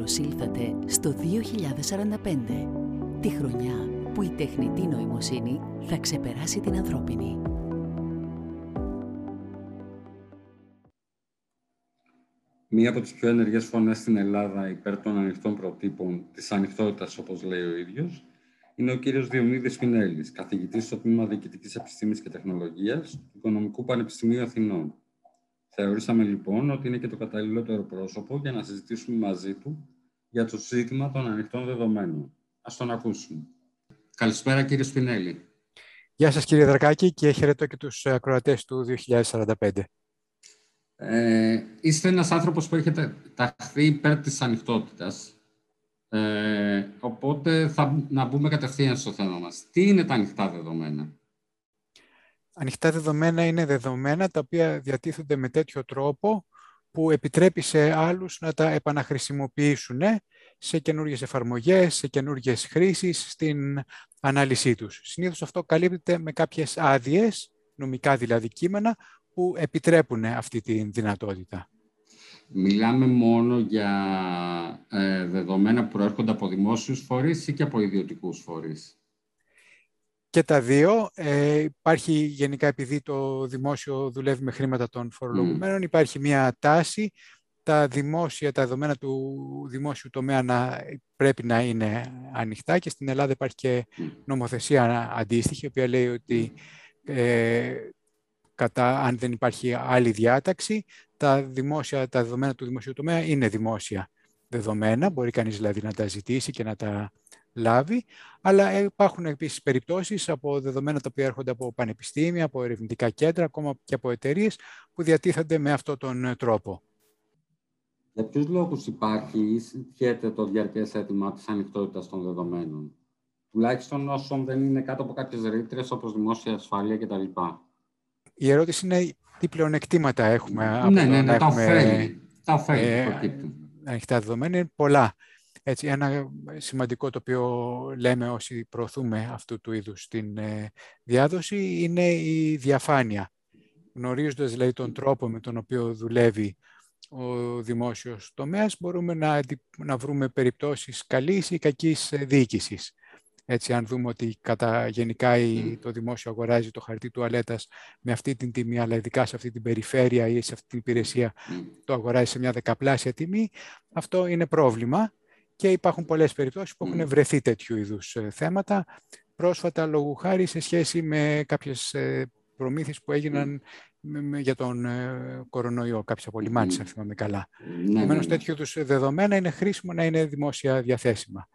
Καλώς ήλθατε στο 2045, τη χρονιά που η τεχνητή νοημοσύνη θα ξεπεράσει την ανθρώπινη. Μία από τις πιο ενεργές φωνές στην Ελλάδα υπέρ των ανοιχτών προτύπων, της ανοιχτότητας όπως λέει ο ίδιος, είναι ο κύριος Διονύδης Πινέλης, καθηγητής στο Τμήμα Διοικητικής Επιστήμης και Τεχνολογίας του Οικονομικού Πανεπιστημίου Αθηνών. Θεωρήσαμε λοιπόν ότι είναι και το καταλληλότερο πρόσωπο για να συζητήσουμε μαζί του για το ζήτημα των ανοιχτών δεδομένων. Ας τον ακούσουμε. Καλησπέρα κύριε Σπινέλη. Γεια σας κύριε Δρακάκη και χαιρετώ και τους ακροατές του 2045. Ε, είστε ένας άνθρωπος που έχετε ταχθεί υπέρ της ανοιχτότητας. Ε, οπότε θα να μπούμε κατευθείαν στο θέμα μας. Τι είναι τα ανοιχτά δεδομένα; Ανοιχτά δεδομένα είναι δεδομένα τα οποία διατίθενται με τέτοιο τρόπο που επιτρέπει σε άλλους να τα επαναχρησιμοποιήσουν σε καινούργιες εφαρμογές, σε καινούργιες χρήσεις, στην ανάλυση τους. Συνήθως αυτό καλύπτεται με κάποιες άδειες, νομικά δηλαδή κείμενα, που επιτρέπουν αυτή τη δυνατότητα. Μιλάμε μόνο για ε, δεδομένα που προέρχονται από δημόσιους φορείς ή και από ιδιωτικούς φορείς; Και τα δύο. Ε, υπάρχει γενικά, επειδή το δημόσιο δουλεύει με χρήματα των φορολογουμένων, υπάρχει μια τάση τα δημόσια, τα δεδομένα του δημόσιου τομέα να, πρέπει να είναι ανοιχτά και στην Ελλάδα υπάρχει και νομοθεσία αντίστοιχη, η οποία λέει ότι ε, κατά, αν δεν υπάρχει άλλη διάταξη, τα, δημόσια, τα δεδομένα του δημοσίου τομέα είναι δημόσια δεδομένα. Μπορεί κανείς δηλαδή να τα ζητήσει και να τα λάβει, αλλά υπάρχουν επίσης περιπτώσεις από δεδομένα τα οποία έρχονται από πανεπιστήμια, από ερευνητικά κέντρα, ακόμα και από εταιρείες που διατίθενται με αυτόν τον τρόπο. Για ποιους λόγους υπάρχει ή συντιέται το διαρκές αίτημα της ανοιχτότητας των δεδομένων, τουλάχιστον όσων δεν είναι κάτω από κάποιες ρήτρες όπως δημόσια ασφάλεια κτλ. Η ερώτηση είναι τι πλεονεκτήματα έχουμε ναι, από ναι, ναι, να τα ωφέλη, τα ωφέλη ε, ανοιχτά δεδομένα. Είναι πολλά. Έτσι, ένα σημαντικό το οποίο λέμε όσοι προωθούμε αυτού του είδους την ε, διάδοση είναι η διαφάνεια. Γνωρίζοντας δηλαδή τον τρόπο με τον οποίο δουλεύει ο δημόσιος τομέας, μπορούμε να, να βρούμε περιπτώσεις καλής ή κακής ε, διοίκησης. Έτσι, αν δούμε ότι κατά γενικά το δημόσιο αγοράζει το χαρτί τουαλέτας με αυτή την τιμή, αλλά ειδικά σε αυτή την περιφέρεια ή σε αυτή την υπηρεσία το αγοράζει σε μια δεκαπλάσια τιμή, αυτό είναι πρόβλημα και υπάρχουν πολλές περιπτώσεις που έχουν βρεθεί τέτοιου είδους ε, θέματα. Πρόσφατα, λόγου χάρη, σε σχέση με κάποιες ε, προμήθειες που έγιναν για τον ε, κορονοϊό, κάποιες απολυμάνεις, αν θυμάμαι καλά. Ναι, Επομένως, ναι, ναι. τέτοιου είδους δεδομένα είναι χρήσιμο να είναι δημόσια διαθέσιμα.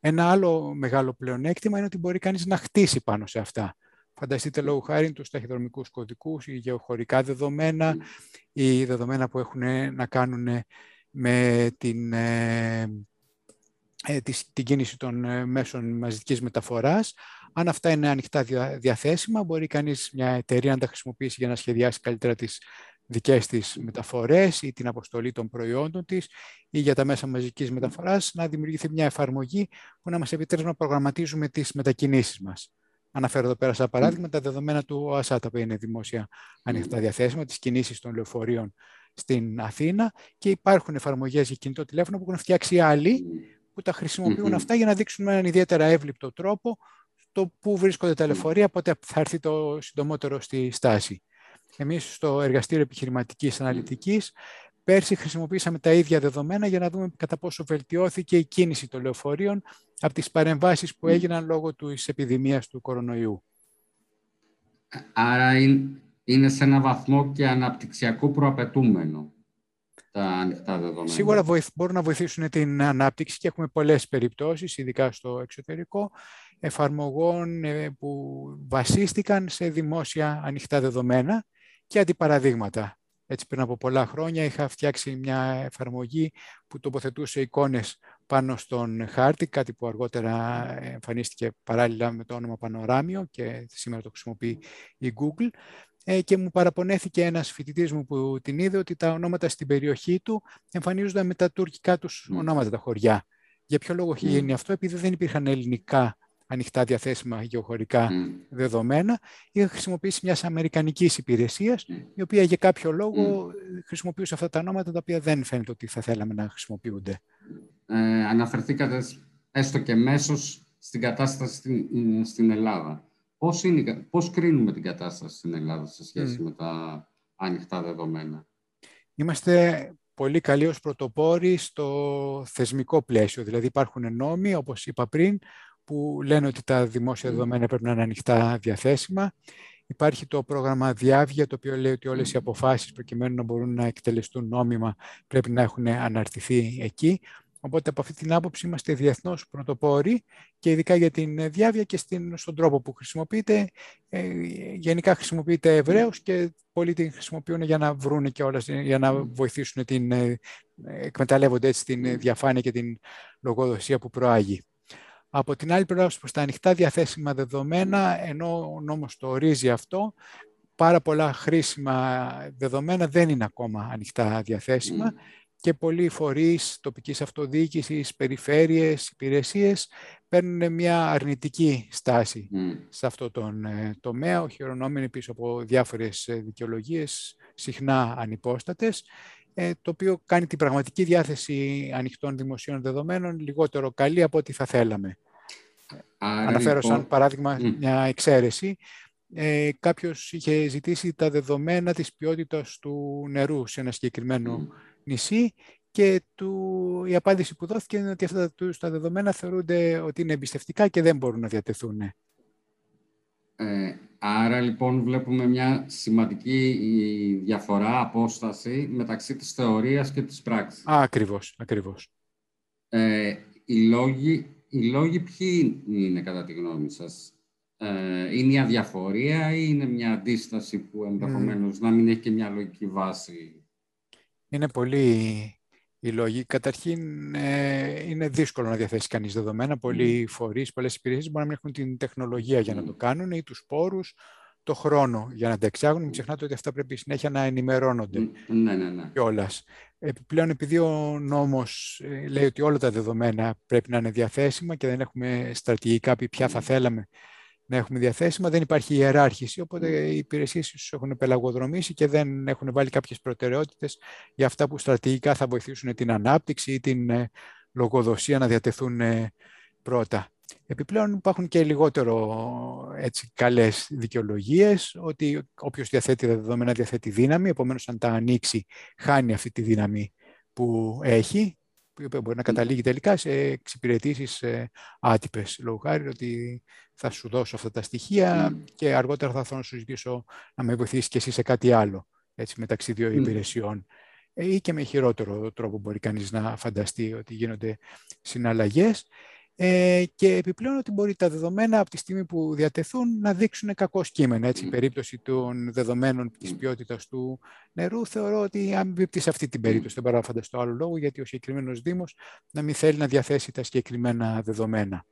Ένα άλλο μεγάλο πλεονέκτημα είναι ότι μπορεί κανείς να χτίσει πάνω σε αυτά. Φανταστείτε λόγω χάρη τους ταχυδρομικούς κωδικούς, ή γεωχωρικά δεδομένα, ή δεδομένα που έχουν να κάνουν με την ε, την κίνηση των ε, μέσων μαζικής μεταφοράς. Αν αυτά είναι ανοιχτά διαθέσιμα, μπορεί κανείς μια εταιρεία να τα χρησιμοποιήσει για να σχεδιάσει καλύτερα τις δικές της μεταφορές ή την αποστολή των προϊόντων της ή για τα μέσα μαζικής μεταφοράς να δημιουργηθεί μια εφαρμογή που να μας επιτρέπει να προγραμματίζουμε τις μετακινήσεις μας. Αναφέρω εδώ πέρα σαν παράδειγμα τα δεδομένα του ΟΑΣΑ, τα οποία είναι δημόσια ανοιχτά διαθέσιμα, τις κινήσεις των λεωφορείων στην Αθήνα και υπάρχουν εφαρμογές για κινητό τηλέφωνο που έχουν φτιάξει άλλοι που τα χρησιμοποιούν αυτά για να δείξουν με έναν ιδιαίτερα εύληπτο τρόπο το πού βρίσκονται τα λεωφορεία, πότε θα έρθει το συντομότερο στη στάση. Εμείς στο Εργαστήριο Επιχειρηματικής Αναλυτικής πέρσι χρησιμοποίησαμε τα ίδια δεδομένα για να δούμε κατά πόσο βελτιώθηκε η κίνηση των λεωφορείων από τις παρεμβάσεις που έγιναν λόγω της επιδημίας του κορονοϊού. Άρα είναι σε ένα βαθμό και αναπτυξιακό προαπαιτούμενο τα ανοιχτά δεδομένα. Σίγουρα μπορούν να βοηθήσουν την ανάπτυξη και έχουμε πολλές περιπτώσεις, ειδικά στο εξωτερικό, εφαρμογών ε, που βασίστηκαν σε δημόσια ανοιχτά δεδομένα και αντιπαραδείγματα. Έτσι πριν από πολλά χρόνια είχα φτιάξει μια εφαρμογή που τοποθετούσε εικόνες πάνω στον χάρτη, κάτι που αργότερα εμφανίστηκε παράλληλα με το όνομα Πανοράμιο και σήμερα το χρησιμοποιεί η Google ε, και μου παραπονέθηκε ένας φοιτητής μου που την είδε ότι τα ονόματα στην περιοχή του εμφανίζονταν με τα τουρκικά τους ονόματα τα χωριά. Για ποιο λόγο έχει γίνει αυτό, επειδή δεν υπήρχαν ελληνικά ανοιχτά διαθέσιμα γεωχωρικά δεδομένα, είχα χρησιμοποιήσει μιας αμερικανικής υπηρεσίας, η οποία για κάποιο λόγο χρησιμοποιούσε αυτά τα ονόματα τα οποία δεν φαίνεται ότι θα θέλαμε να χρησιμοποιούνται. ε, αναφερθήκατε έστω και μέσως στην κατάσταση στην, στην Ελλάδα. Πώς, είναι, πώς κρίνουμε την κατάσταση στην Ελλάδα σε σχέση με τα ανοιχτά δεδομένα; Είμαστε πολύ καλοί ως πρωτοπόροι στο θεσμικό πλαίσιο. Δηλαδή υπάρχουν νόμοι, όπως είπα πριν, που λένε ότι τα δημόσια δεδομένα πρέπει να είναι ανοιχτά διαθέσιμα. Υπάρχει το πρόγραμμα Διάβια, το οποίο λέει ότι όλες οι αποφάσεις προκειμένου να μπορούν να εκτελεστούν νόμιμα πρέπει να έχουν αναρτηθεί εκεί. Οπότε από αυτή την άποψη είμαστε διεθνώς πρωτοπόροι και ειδικά για την διάβια και στον τρόπο που χρησιμοποιείται. Ε, γενικά χρησιμοποιείται ευρέως και πολλοί την χρησιμοποιούν για να βρουν και όλα, για να βοηθήσουν την, ε, εκμεταλλεύονται έτσι την διαφάνεια και την λογοδοσία που προάγει. Από την άλλη πλευρά, προς τα ανοιχτά διαθέσιμα δεδομένα, ενώ ο νόμος το ορίζει αυτό, πάρα πολλά χρήσιμα δεδομένα δεν είναι ακόμα ανοιχτά διαθέσιμα και πολλοί φορείς τοπικής αυτοδιοίκησης, περιφέρειες, υπηρεσίες παίρνουν μια αρνητική στάση σε αυτό τον ε, τομέα, οχυρονόμενοι πίσω από διάφορες ε, δικαιολογίες, συχνά ανυπόστατες, ε, το οποίο κάνει την πραγματική διάθεση ανοιχτών δημοσίων δεδομένων λιγότερο καλή από ό,τι θα θέλαμε. Άρα, Αναφέρω σαν λοιπόν, παράδειγμα μια εξαίρεση. Ε, κάποιος είχε ζητήσει τα δεδομένα της ποιότητας του νερού σε ένα συγκεκριμένο νησί και του, η απάντηση που δόθηκε είναι ότι αυτά τα δεδομένα θεωρούνται ότι είναι εμπιστευτικά και δεν μπορούν να διατεθούν. Ε, άρα λοιπόν βλέπουμε μια σημαντική διαφορά, απόσταση μεταξύ της θεωρίας και της πράξης. Α, ακριβώς, ακριβώς. Ε, οι, λόγοι, οι λόγοι ποιοι είναι κατά τη γνώμη σας; Ε, είναι η αδιαφορία ή είναι μια αντίσταση που ενδεχομένως να μην έχει και μια λογική βάση; Είναι πολύ οι λόγοι. Καταρχήν, ε, είναι δύσκολο να διαθέσει κανείς δεδομένα. Πολλοί φορείς, πολλές υπηρεσίες μπορεί να μην έχουν την τεχνολογία για να το κάνουν ή τους πόρους, το χρόνο για να τα εξάγουν. Μην ξεχνάτε ότι αυτά πρέπει συνέχεια να ενημερώνονται ναι, ναι, ναι. κιόλας. Επιπλέον, επειδή ο νόμος ε, λέει ότι όλα τα δεδομένα πρέπει να είναι διαθέσιμα και δεν έχουμε στρατηγικά πει ποια θα θέλαμε να έχουμε διαθέσιμα. Δεν υπάρχει ιεράρχηση, οπότε οι υπηρεσίες έχουν πελαγοδρομήσει και δεν έχουν βάλει κάποιες προτεραιότητες για αυτά που στρατηγικά θα βοηθήσουν την ανάπτυξη ή την ε, λογοδοσία να διατεθούν ε, πρώτα. Επιπλέον υπάρχουν και λιγότερο έτσι, καλές δικαιολογίες ότι όποιος διαθέτει τα δεδομένα διαθέτει δύναμη, επομένως αν τα ανοίξει χάνει αυτή τη δύναμη που έχει που μπορεί να καταλήγει τελικά σε εξυπηρετήσεις ε, άτυπες. Λόγω χάρη ότι θα σου δώσω αυτά τα στοιχεία και αργότερα θα θέλω να σου ζητήσω να με βοηθήσεις και εσύ σε κάτι άλλο, έτσι, μεταξύ δύο υπηρεσιών. Ε, ή και με χειρότερο τρόπο μπορεί κανείς να φανταστεί ότι γίνονται συναλλαγές. Ε, και επιπλέον ότι μπορεί τα δεδομένα από τη στιγμή που διατεθούν να δείξουν κακός κείμενο. Έτσι, η περίπτωση των δεδομένων της ποιότητας του νερού θεωρώ ότι αν μπει σε αυτή την περίπτωση, δεν μπορώ να φανταστώ άλλο λόγο, γιατί ο συγκεκριμένος Δήμος να μην θέλει να διαθέσει τα συγκεκριμένα δεδομένα.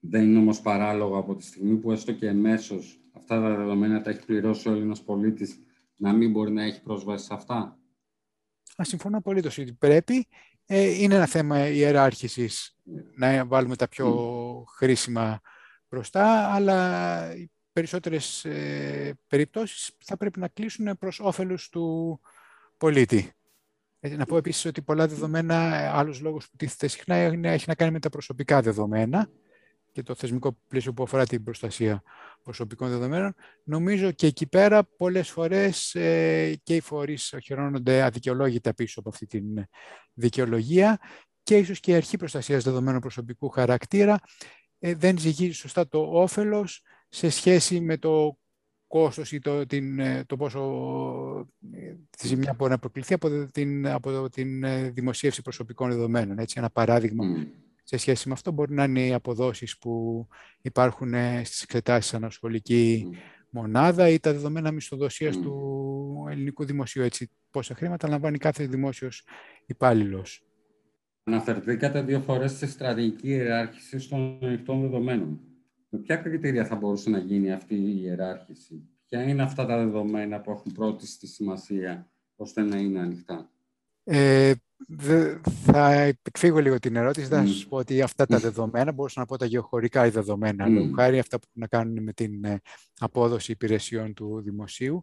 Δεν είναι όμως παράλογο από τη στιγμή που έστω και εμέσως αυτά τα δεδομένα τα έχει πληρώσει ο Έλληνας πολίτης να μην μπορεί να έχει πρόσβαση σε αυτά; Α, συμφωνώ απολύτως ότι πρέπει ε, είναι ένα θέμα ιεράρχησης να βάλουμε τα πιο χρήσιμα μπροστά, αλλά οι περισσότερες ε, περιπτώσεις θα πρέπει να κλείσουν προς όφελος του πολίτη. Ε, να πω επίσης ότι πολλά δεδομένα, άλλος λόγος που τίθεται συχνά, έχει να κάνει με τα προσωπικά δεδομένα και το θεσμικό πλαίσιο που αφορά την προστασία προσωπικών δεδομένων. Νομίζω και εκεί πέρα πολλές φορές ε, και οι φορείς οχυρώνονται αδικαιολόγητα πίσω από αυτή τη δικαιολογία και ίσως και η αρχή προστασίας δεδομένων προσωπικού χαρακτήρα ε, δεν ζυγίζει σωστά το όφελος σε σχέση με το κόστος ή το, την, ε, το πόσο τη ζημιά μπορεί να προκληθεί από την, από την δημοσίευση προσωπικών δεδομένων. Έτσι, ένα παράδειγμα σε σχέση με αυτό μπορεί να είναι οι αποδόσεις που υπάρχουν ε, στις εξετάσεις ανασχολική μονάδα ή τα δεδομένα μισθοδοσίας του ελληνικού δημοσίου. Έτσι, πόσα χρήματα λαμβάνει κάθε δημόσιος υπάλληλος. Αναφερθήκατε δύο φορές στη στρατηγική ιεράρχηση των ανοιχτών δεδομένων. Με ποια κριτήρια θα μπορούσε να γίνει αυτή η ιεράρχηση; Ποια είναι αυτά τα δεδομένα που έχουν πρώτη στη σημασία ώστε να είναι ανοιχτά; Ε, θα εκφύγω λίγο την ερώτηση. Θα σας πω ότι αυτά τα δεδομένα, μπορούσα να πω τα γεωχωρικά δεδομένα, mm. λόγω χάρη αυτά που έχουν να κάνουν με την ε, απόδοση υπηρεσιών του δημοσίου.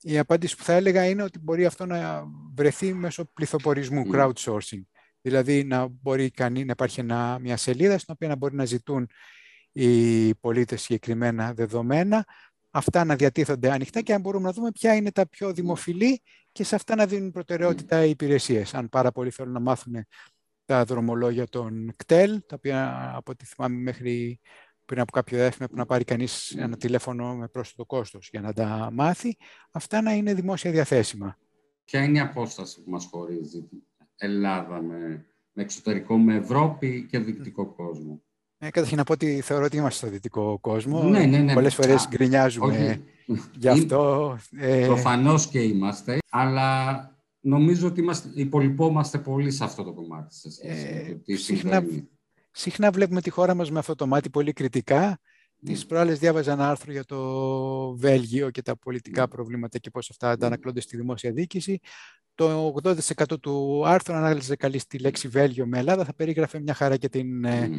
Η απάντηση που θα έλεγα είναι ότι μπορεί αυτό να βρεθεί μέσω πληθοπορισμού, crowdsourcing. Δηλαδή να μπορεί κανεί, να υπάρχει μια σελίδα στην οποία να μπορεί να ζητούν οι πολίτες συγκεκριμένα δεδομένα, αυτά να διατίθονται ανοιχτά και να μπορούμε να δούμε ποια είναι τα πιο δημοφιλή και σε αυτά να δίνουν προτεραιότητα οι υπηρεσίες. Αν πάρα πολλοί θέλουν να μάθουν τα δρομολόγια των κτέλ, τα οποία από ό,τι θυμάμαι μέχρι πριν από κάποιο διάστημα που να πάρει κανείς ένα τηλέφωνο με πρόσθετο κόστος για να τα μάθει, αυτά να είναι δημόσια διαθέσιμα. Ποια είναι η απόσταση που μας χωρίζει Ελλάδα με, με εξωτερικό, με Ευρώπη και δυτικό κόσμο; Ε, καταρχήν να πω ότι θεωρώ ότι είμαστε στο δυτικό κόσμο. Ναι, ναι, ναι. Πολλές φορές γκρινιάζουμε γι' αυτό. Ε... Προφανώς και είμαστε, αλλά νομίζω ότι είμαστε, υπολοιπόμαστε πολύ σε αυτό το κομμάτι. Σε ε, τι συχνά, συχνά βλέπουμε τη χώρα μας με αυτό το μάτι πολύ κριτικά. Mm. Τις προάλλες διάβαζα ένα άρθρο για το Βέλγιο και τα πολιτικά προβλήματα και πώς αυτά αντανακλώνται στη δημόσια διοίκηση. Το 80% του άρθρου ανάλυζε καλή στη λέξη Βέλγιο με Ελλάδα, θα περίγραφε μια χαρά και την ε,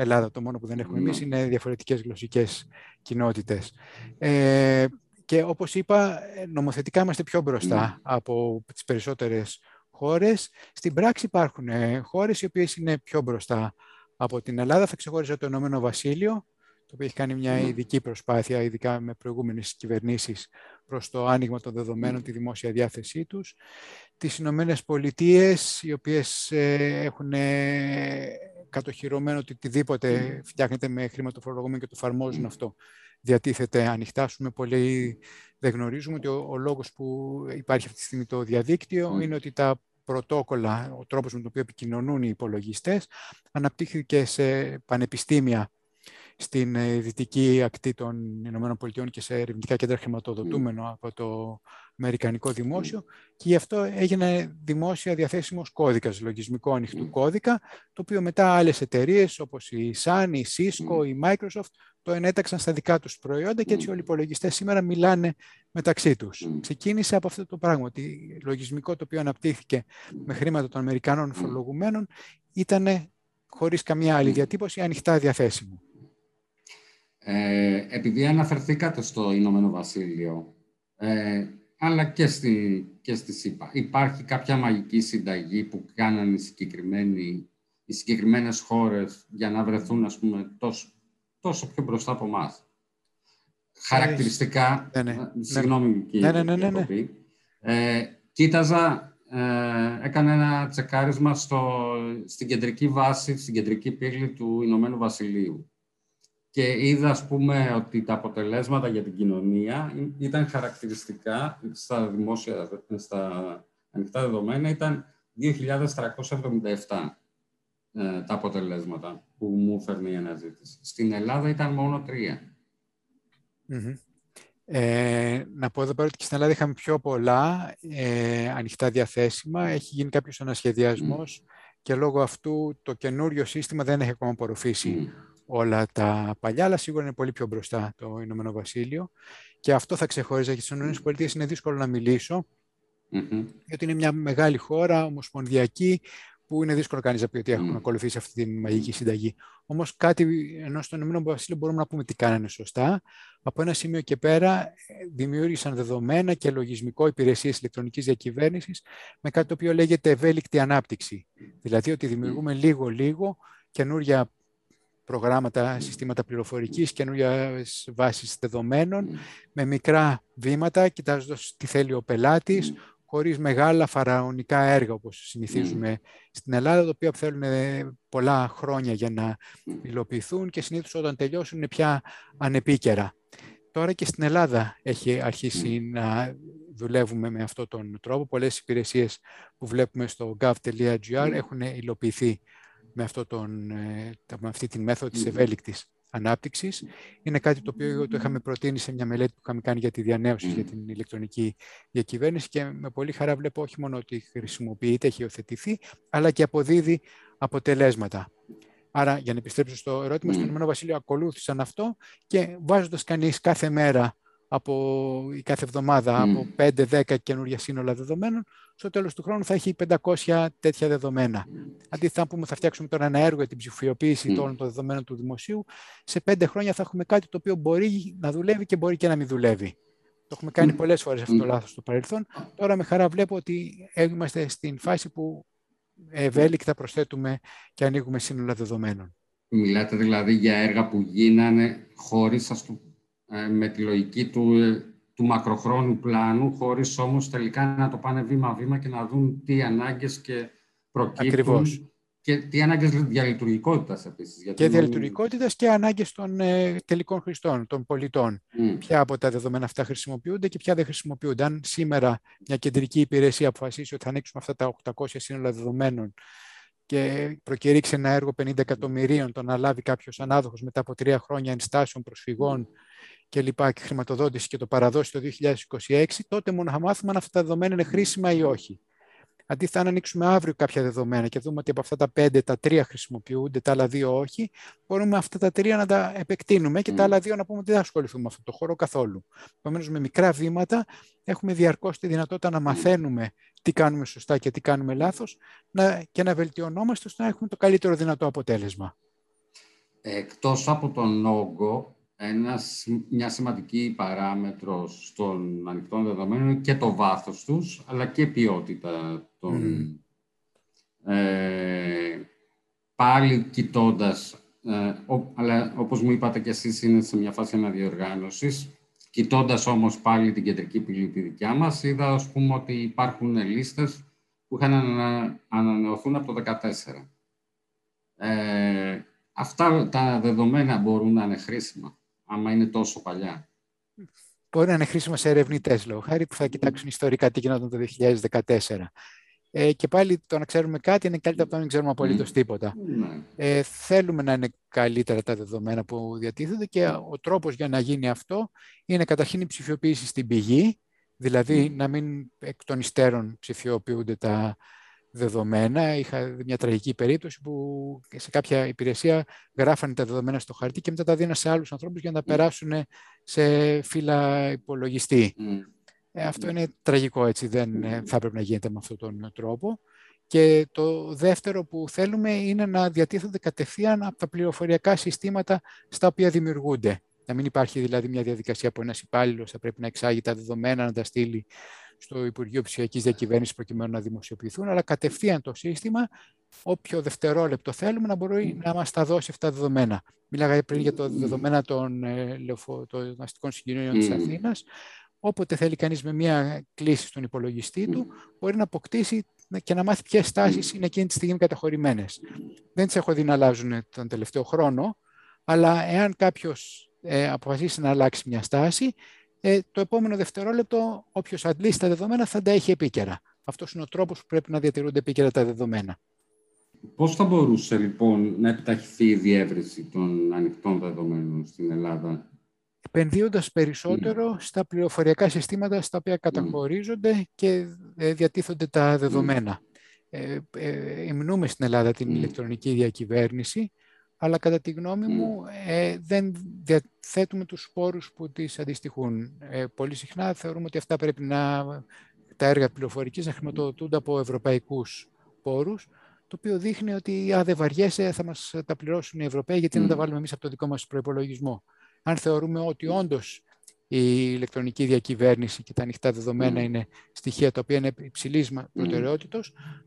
Ελλάδα. Το μόνο που δεν έχουμε εμείς είναι διαφορετικές γλωσσικές κοινότητες. Ε, και όπως είπα, νομοθετικά είμαστε πιο μπροστά από τις περισσότερες χώρες. Στην πράξη υπάρχουν ε, χώρες οι οποίες είναι πιο μπροστά από την Ελλάδα. Θα ξεχώριζα το Ηνωμένο Βασίλειο, το οποίο έχει κάνει μια ειδική προσπάθεια, ειδικά με προηγούμενες κυβερνήσεις, προς το άνοιγμα των δεδομένων, τη δημόσια διάθεσή τους. Τις Ηνωμένες Πολιτείες, οι οποίες ε, έχουν ε, κατοχυρωμένο ότι οτιδήποτε φτιάχνεται με χρηματοφορολογούμενο και το εφαρμόζουν αυτό. Διατίθεται ανοιχτά. Πούμε, πολλοί δεν γνωρίζουμε ότι ο, ο λόγος που υπάρχει αυτή τη στιγμή το διαδίκτυο είναι ότι τα πρωτόκολλα, ο τρόπος με τον οποίο επικοινωνούν οι υπολογιστές, αναπτύχθηκε σε πανεπιστήμια στην ε, δυτική ακτή των Ηνωμένων Πολιτειών και σε ερευνητικά κέντρα χρηματοδοτούμενο από το Αμερικανικό Δημόσιο και γι' αυτό έγινε δημόσια διαθέσιμος κώδικας, λογισμικό ανοιχτού κώδικα, το οποίο μετά άλλες εταιρείες όπως η Sun, η Cisco, η Microsoft το ενέταξαν στα δικά τους προϊόντα και έτσι όλοι οι υπολογιστές σήμερα μιλάνε μεταξύ τους. Ξεκίνησε από αυτό το πράγμα, ότι λογισμικό το οποίο αναπτύχθηκε με χρήματα των Αμερικανών φορολογουμένων ήταν χωρίς καμία άλλη διατύπωση ανοιχτά διαθέσιμο. Ε, επειδή αναφερθήκατε στο Ηνωμένο Βασίλειο, ε, αλλά και στη, και στη ΣΥΠΑ, υπάρχει κάποια μαγική συνταγή που κάνανε οι, συγκεκριμένοι, οι συγκεκριμένες χώρες για να βρεθούν, ας πούμε, τόσο, τόσο πιο μπροστά από εμάς. Χαρακτηριστικά, ναι, ναι. ναι. συγγνώμη ναι, ναι, ναι, ναι, ναι. Ε, κοίταζα, ε, έκανα ένα τσεκάρισμα στο, στην κεντρική βάση, στην κεντρική πύλη του Ηνωμένου Βασιλείου και είδα, ας πούμε, ότι τα αποτελέσματα για την κοινωνία ήταν χαρακτηριστικά στα δημόσια, στα ανοιχτά δεδομένα, ήταν 2.377 ε, τα αποτελέσματα που μου φέρνει η αναζήτηση. Στην Ελλάδα ήταν μόνο τρία. Ε, να πω εδώ πέρα ότι και στην Ελλάδα είχαμε πιο πολλά ε, ανοιχτά διαθέσιμα. Έχει γίνει κάποιος ανασχεδιασμός και λόγω αυτού το καινούριο σύστημα δεν έχει ακόμα απορροφήσει όλα τα παλιά, αλλά σίγουρα είναι πολύ πιο μπροστά το Ηνωμένο Βασίλειο. Και αυτό θα ξεχώριζα και στις ΗΠΑ είναι δύσκολο να μιλήσω, mm-hmm. γιατί είναι μια μεγάλη χώρα, ομοσπονδιακή, που είναι δύσκολο κανείς να πει ότι έχουν ακολουθήσει αυτή τη μαγική συνταγή. Όμως, κάτι ενώ στον Ηνωμένο Βασίλειο μπορούμε να πούμε τι κάνανε σωστά. Από ένα σημείο και πέρα ε, δημιούργησαν δεδομένα και λογισμικό υπηρεσίες ηλεκτρονικής διακυβέρνησης με κάτι το οποίο λέγεται ευέλικτη ανάπτυξη. Δηλαδή ότι δημιουργούμε λίγο-λίγο καινούργια προγράμματα, συστήματα πληροφορικής, καινούργια βάσεις δεδομένων, με μικρά βήματα, κοιτάζοντας τι θέλει ο πελάτης, χωρίς μεγάλα φαραωνικά έργα, όπως συνηθίζουμε στην Ελλάδα, τα οποία θέλουν πολλά χρόνια για να υλοποιηθούν και συνήθως όταν τελειώσουν είναι πια ανεπίκαιρα. Τώρα και στην Ελλάδα έχει αρχίσει να δουλεύουμε με αυτόν τον τρόπο. Πολλές υπηρεσίες που βλέπουμε στο gov.gr έχουν υλοποιηθεί με, αυτό τον, ε, με αυτή τη μέθοδο της ευέλικτης ανάπτυξης. Είναι κάτι το οποίο το είχαμε προτείνει σε μια μελέτη που είχαμε κάνει για τη διανέωση για την ηλεκτρονική διακυβέρνηση και με πολύ χαρά βλέπω όχι μόνο ότι χρησιμοποιείται, έχει υιοθετηθεί, αλλά και αποδίδει αποτελέσματα. Άρα, για να επιστρέψω στο ερώτημα, στον Ηνωμένο Βασίλειο ακολούθησαν αυτό και βάζοντας κανείς κάθε μέρα από η κάθε εβδομάδα από 5-10 καινούργια σύνολα δεδομένων, στο τέλος του χρόνου θα έχει 500 τέτοια δεδομένα. Αντίθετα, αν πούμε θα φτιάξουμε τώρα ένα έργο για την ψηφιοποίηση mm. των δεδομένων του δημοσίου, σε 5 χρόνια θα έχουμε κάτι το οποίο μπορεί να δουλεύει και μπορεί και να μην δουλεύει. Το έχουμε κάνει πολλές φορές αυτό το λάθος στο παρελθόν. Τώρα με χαρά βλέπω ότι είμαστε στην φάση που ευέλικτα προσθέτουμε και ανοίγουμε σύνολα δεδομένων. Μιλάτε δηλαδή για έργα που γίνανε χωρίς, ας ε, με τη λογική του, ε, του μακροχρόνου πλάνου, χωρίς όμως τελικά να το πάνε βήμα-βήμα και να δουν τι ανάγκες και προκύπτουν. Ακριβώς. Και τι ανάγκες διαλειτουργικότητας επίσης. Και διαλειτουργικότητας και ανάγκες των ε, τελικών χρηστών, των πολιτών. Mm. Ποια από τα δεδομένα αυτά χρησιμοποιούνται και ποια δεν χρησιμοποιούνται. Αν σήμερα μια κεντρική υπηρεσία αποφασίσει ότι θα ανοίξουμε αυτά τα 800 σύνολα δεδομένων και προκηρύξει ένα έργο 50 εκατομμυρίων, το να λάβει κάποιος ανάδοχος μετά από τρία χρόνια ενστάσεων προσφυγών και λοιπά και χρηματοδότηση και το παραδώσει το 2026, τότε μόνο θα μάθουμε αν αυτά τα δεδομένα είναι χρήσιμα ή όχι. Αντίθετα, αν ανοίξουμε αύριο κάποια δεδομένα και δούμε ότι από αυτά τα πέντε τα τρία χρησιμοποιούνται, τα άλλα δύο όχι, μπορούμε αυτά τα τρία να τα επεκτείνουμε και τα άλλα δύο να πούμε ότι δεν θα ασχοληθούμε με αυτό το χώρο καθόλου. Επομένως, με μικρά βήματα έχουμε διαρκώς τη δυνατότητα να μαθαίνουμε τι κάνουμε σωστά και τι κάνουμε λάθος και να βελτιωνόμαστε ώστε να έχουμε το καλύτερο δυνατό αποτέλεσμα. Εκτός από τον όγκο, ένας, μια σημαντική παράμετρος των ανοιχτών δεδομένων και το βάθος τους, αλλά και ποιότητα των... Ε, πάλι κοιτώντας, ε, αλλά όπως μου είπατε και εσείς είναι σε μια φάση αναδιοργάνωσης, κοιτώντας όμως πάλι την κεντρική πύλη τη δικιά μας, είδα ας πούμε ότι υπάρχουν λίστες που είχαν ανανεωθούν από το 2014. Ε, αυτά τα δεδομένα μπορούν να είναι χρήσιμα άμα είναι τόσο παλιά. Μπορεί να είναι χρήσιμο σε ερευνητές λόγω χάρη που θα κοιτάξουν ιστορικά τι γινόταν το 2014. Ε, και πάλι το να ξέρουμε κάτι είναι καλύτερο από το να μην ξέρουμε απολύτως τίποτα. Ναι. Ε, θέλουμε να είναι καλύτερα τα δεδομένα που διατίθενται και ο τρόπος για να γίνει αυτό είναι καταρχήν η ψηφιοποίηση στην πηγή, δηλαδή να μην εκ των υστέρων ψηφιοποιούνται τα δεδομένα. Είχα μια τραγική περίπτωση που σε κάποια υπηρεσία γράφανε τα δεδομένα στο χαρτί και μετά τα δίνανε σε άλλους ανθρώπους για να τα περάσουν σε φύλλα υπολογιστή. Ε, αυτό είναι τραγικό, έτσι, δεν ε, θα έπρεπε να γίνεται με αυτόν τον τρόπο. Και το δεύτερο που θέλουμε είναι να διατίθενται κατευθείαν από τα πληροφοριακά συστήματα στα οποία δημιουργούνται. Να μην υπάρχει δηλαδή μια διαδικασία που ένας υπάλληλος θα πρέπει να εξάγει τα δεδομένα, να τα στείλει στο Υπουργείο Ψηφιακής Διακυβέρνησης προκειμένου να δημοσιοποιηθούν, αλλά κατευθείαν το σύστημα, όποιο δευτερόλεπτο θέλουμε, να μπορεί να μας τα δώσει αυτά τα δεδομένα. Μίλαγα πριν για το δεδομένα των, ε, των αστικών συγκοινωνιών της Αθήνας. Όποτε θέλει κανείς με μία κλίση στον υπολογιστή του, μπορεί να αποκτήσει και να μάθει ποιες τάσει είναι εκείνη τη στιγμή καταχωρημένες. Δεν τις έχω δει να αλλάζουν τον τελευταίο χρόνο, αλλά εάν κάποιος ε, αποφασίσει να αλλάξει μια στάση, ε, το επόμενο δευτερόλεπτο όποιος αντλήσει τα δεδομένα θα τα έχει επίκαιρα. Αυτός είναι ο τρόπος που πρέπει να διατηρούνται επίκαιρα τα δεδομένα. Πώς θα μπορούσε λοιπόν να επιταχυθεί η διεύρυνση των ανοιχτών δεδομένων στην Ελλάδα, Επενδύοντας περισσότερο mm. στα πληροφοριακά συστήματα στα οποία καταχωρίζονται mm. και ε, διατίθονται τα δεδομένα. Mm. Ε, ε, υμνούμε στην Ελλάδα την ηλεκτρονική διακυβέρνηση αλλά κατά τη γνώμη μου ε, δεν διαθέτουμε τους σπόρους που τις αντιστοιχούν. Ε, πολύ συχνά θεωρούμε ότι αυτά πρέπει να, τα έργα πληροφορικής να χρηματοδοτούνται από ευρωπαϊκούς πόρους, το οποίο δείχνει ότι αν δεν βαριέσαι θα μας τα πληρώσουν οι Ευρωπαίοι, γιατί mm. να τα βάλουμε εμείς από το δικό μας προϋπολογισμό. Αν θεωρούμε ότι όντως η ηλεκτρονική διακυβέρνηση και τα ανοιχτά δεδομένα είναι στοιχεία τα οποία είναι υψηλής προτεραιότητα,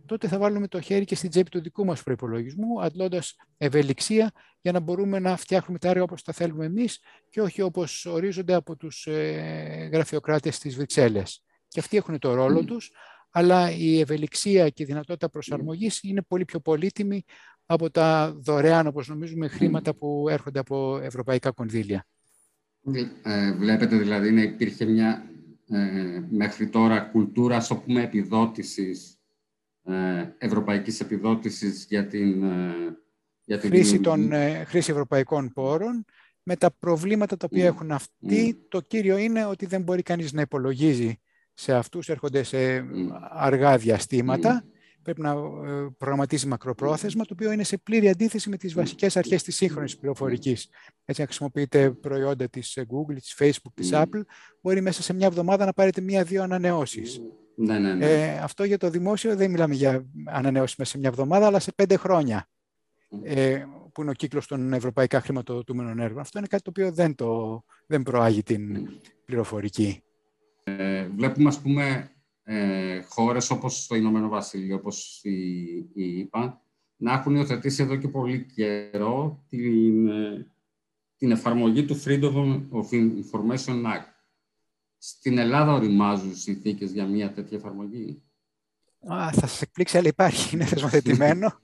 τότε θα βάλουμε το χέρι και στην τσέπη του δικού μας προπολογισμού, αντλώντας ευελιξία για να μπορούμε να φτιάχνουμε τα έργα όπως τα θέλουμε εμείς και όχι όπως ορίζονται από τους ε, γραφειοκράτες της Βρυξέλλες. Και αυτοί έχουν το ρόλο τους, αλλά η ευελιξία και η δυνατότητα προσαρμογής είναι πολύ πιο πολύτιμη από τα δωρεάν, όπως νομίζουμε, χρήματα που έρχονται από ευρωπαϊκά κονδύλια. Ε, βλέπετε δηλαδή να υπήρχε μια ε, μέχρι τώρα κουλτούρα, ας πούμε, επιδότησης, ε, ευρωπαϊκής επιδότησης για την, ε, για την χρήση, των, ε, χρήση ευρωπαϊκών πόρων. Με τα προβλήματα τα οποία έχουν αυτοί, το κύριο είναι ότι δεν μπορεί κανείς να υπολογίζει σε αυτούς, έρχονται σε αργά διαστήματα πρέπει να ε, προγραμματίζει μακροπρόθεσμα, το οποίο είναι σε πλήρη αντίθεση με τις βασικές αρχές της σύγχρονης πληροφορικής. Έτσι, αν χρησιμοποιείτε προϊόντα της ε, Google, της Facebook, της Apple, μπορεί μέσα σε μια εβδομάδα να πάρετε μία-δύο ανανεώσεις. Ναι, ναι, ναι. Ε, αυτό για το δημόσιο δεν μιλάμε για ανανεώσεις μέσα σε μια εβδομάδα, αλλά σε πέντε χρόνια. Ε, που είναι ο κύκλος των ευρωπαϊκά χρηματοδοτούμενων έργων. Αυτό είναι κάτι το οποίο δεν, το, δεν προάγει την πληροφορική. Ε, βλέπουμε, ας πούμε, ε, χώρες όπως το Ηνωμένο Βασίλειο, όπως η, η ΕΠΑ, να έχουν υιοθετήσει εδώ και πολύ καιρό την, ε, την εφαρμογή του Freedom of Information Act. Στην Ελλάδα οριμάζουν συνθήκες για μια τέτοια εφαρμογή; Α, θα σας εκπλήξει, αλλά υπάρχει, είναι θεσμοθετημένο.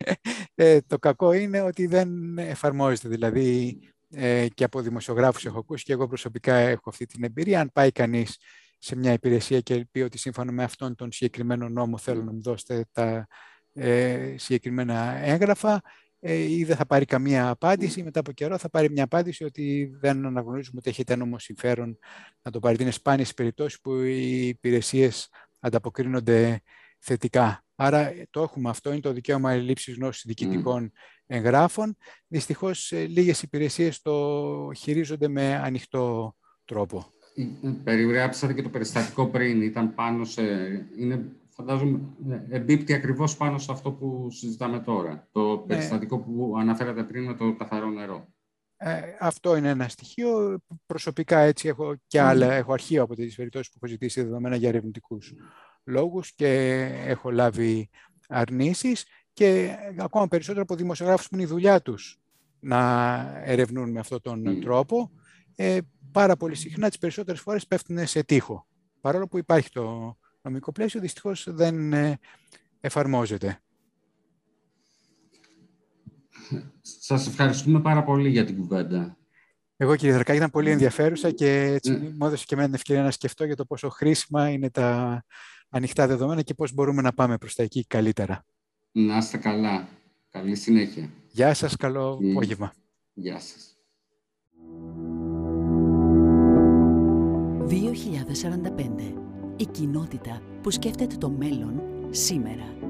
ε, το κακό είναι ότι δεν εφαρμόζεται. Δηλαδή, ε, και από δημοσιογράφους έχω ακούσει και εγώ προσωπικά έχω αυτή την εμπειρία. Αν πάει κανείς σε μια υπηρεσία και πει ότι σύμφωνα με αυτόν τον συγκεκριμένο νόμο θέλω να μου δώσετε τα ε, συγκεκριμένα έγγραφα ε, ή δεν θα πάρει καμία απάντηση, μετά από καιρό θα πάρει μια απάντηση ότι δεν αναγνωρίζουμε ότι έχετε νόμο συμφέρον να το πάρει. Είναι σπάνιες περιπτώσεις που οι υπηρεσίες ανταποκρίνονται θετικά. Άρα το έχουμε αυτό, είναι το δικαίωμα λήψης γνώσης διοικητικών εγγράφων. Δυστυχώς ε, λίγες υπηρεσίες το χειρίζονται με ανοιχτό τρόπο. Περιγράψατε και το περιστατικό πριν, ήταν πάνω σε... Είναι, φαντάζομαι, εμπίπτει ακριβώς πάνω σε αυτό που συζητάμε τώρα. Το ναι. περιστατικό που αναφέρατε πριν με το καθαρό νερό. Ε, αυτό είναι ένα στοιχείο. Προσωπικά έτσι έχω και άλλα, έχω αρχείο από τις περιπτώσεις που έχω ζητήσει δεδομένα για ερευνητικούς λόγους και έχω λάβει αρνήσεις και ακόμα περισσότερο από δημοσιογράφους που είναι η δουλειά τους να ερευνούν με αυτόν τον τρόπο. Ε, πάρα πολύ συχνά τις περισσότερες φορές πέφτουν σε τείχο. Παρόλο που υπάρχει το νομικό πλαίσιο, δυστυχώς δεν ε, εφαρμόζεται. Σας ευχαριστούμε πάρα πολύ για την κουβέντα. Εγώ κύριε Δρακάκη ήταν πολύ ενδιαφέρουσα και έτσι mm. μου έδωσε και εμένα την ευκαιρία να σκεφτώ για το πόσο χρήσιμα είναι τα ανοιχτά δεδομένα και πώς μπορούμε να πάμε προς τα εκεί καλύτερα. Να είστε καλά. Καλή συνέχεια. Γεια σας, καλό απόγευμα. Γεια σας. 2045. Η κοινότητα που σκέφτεται το μέλλον σήμερα.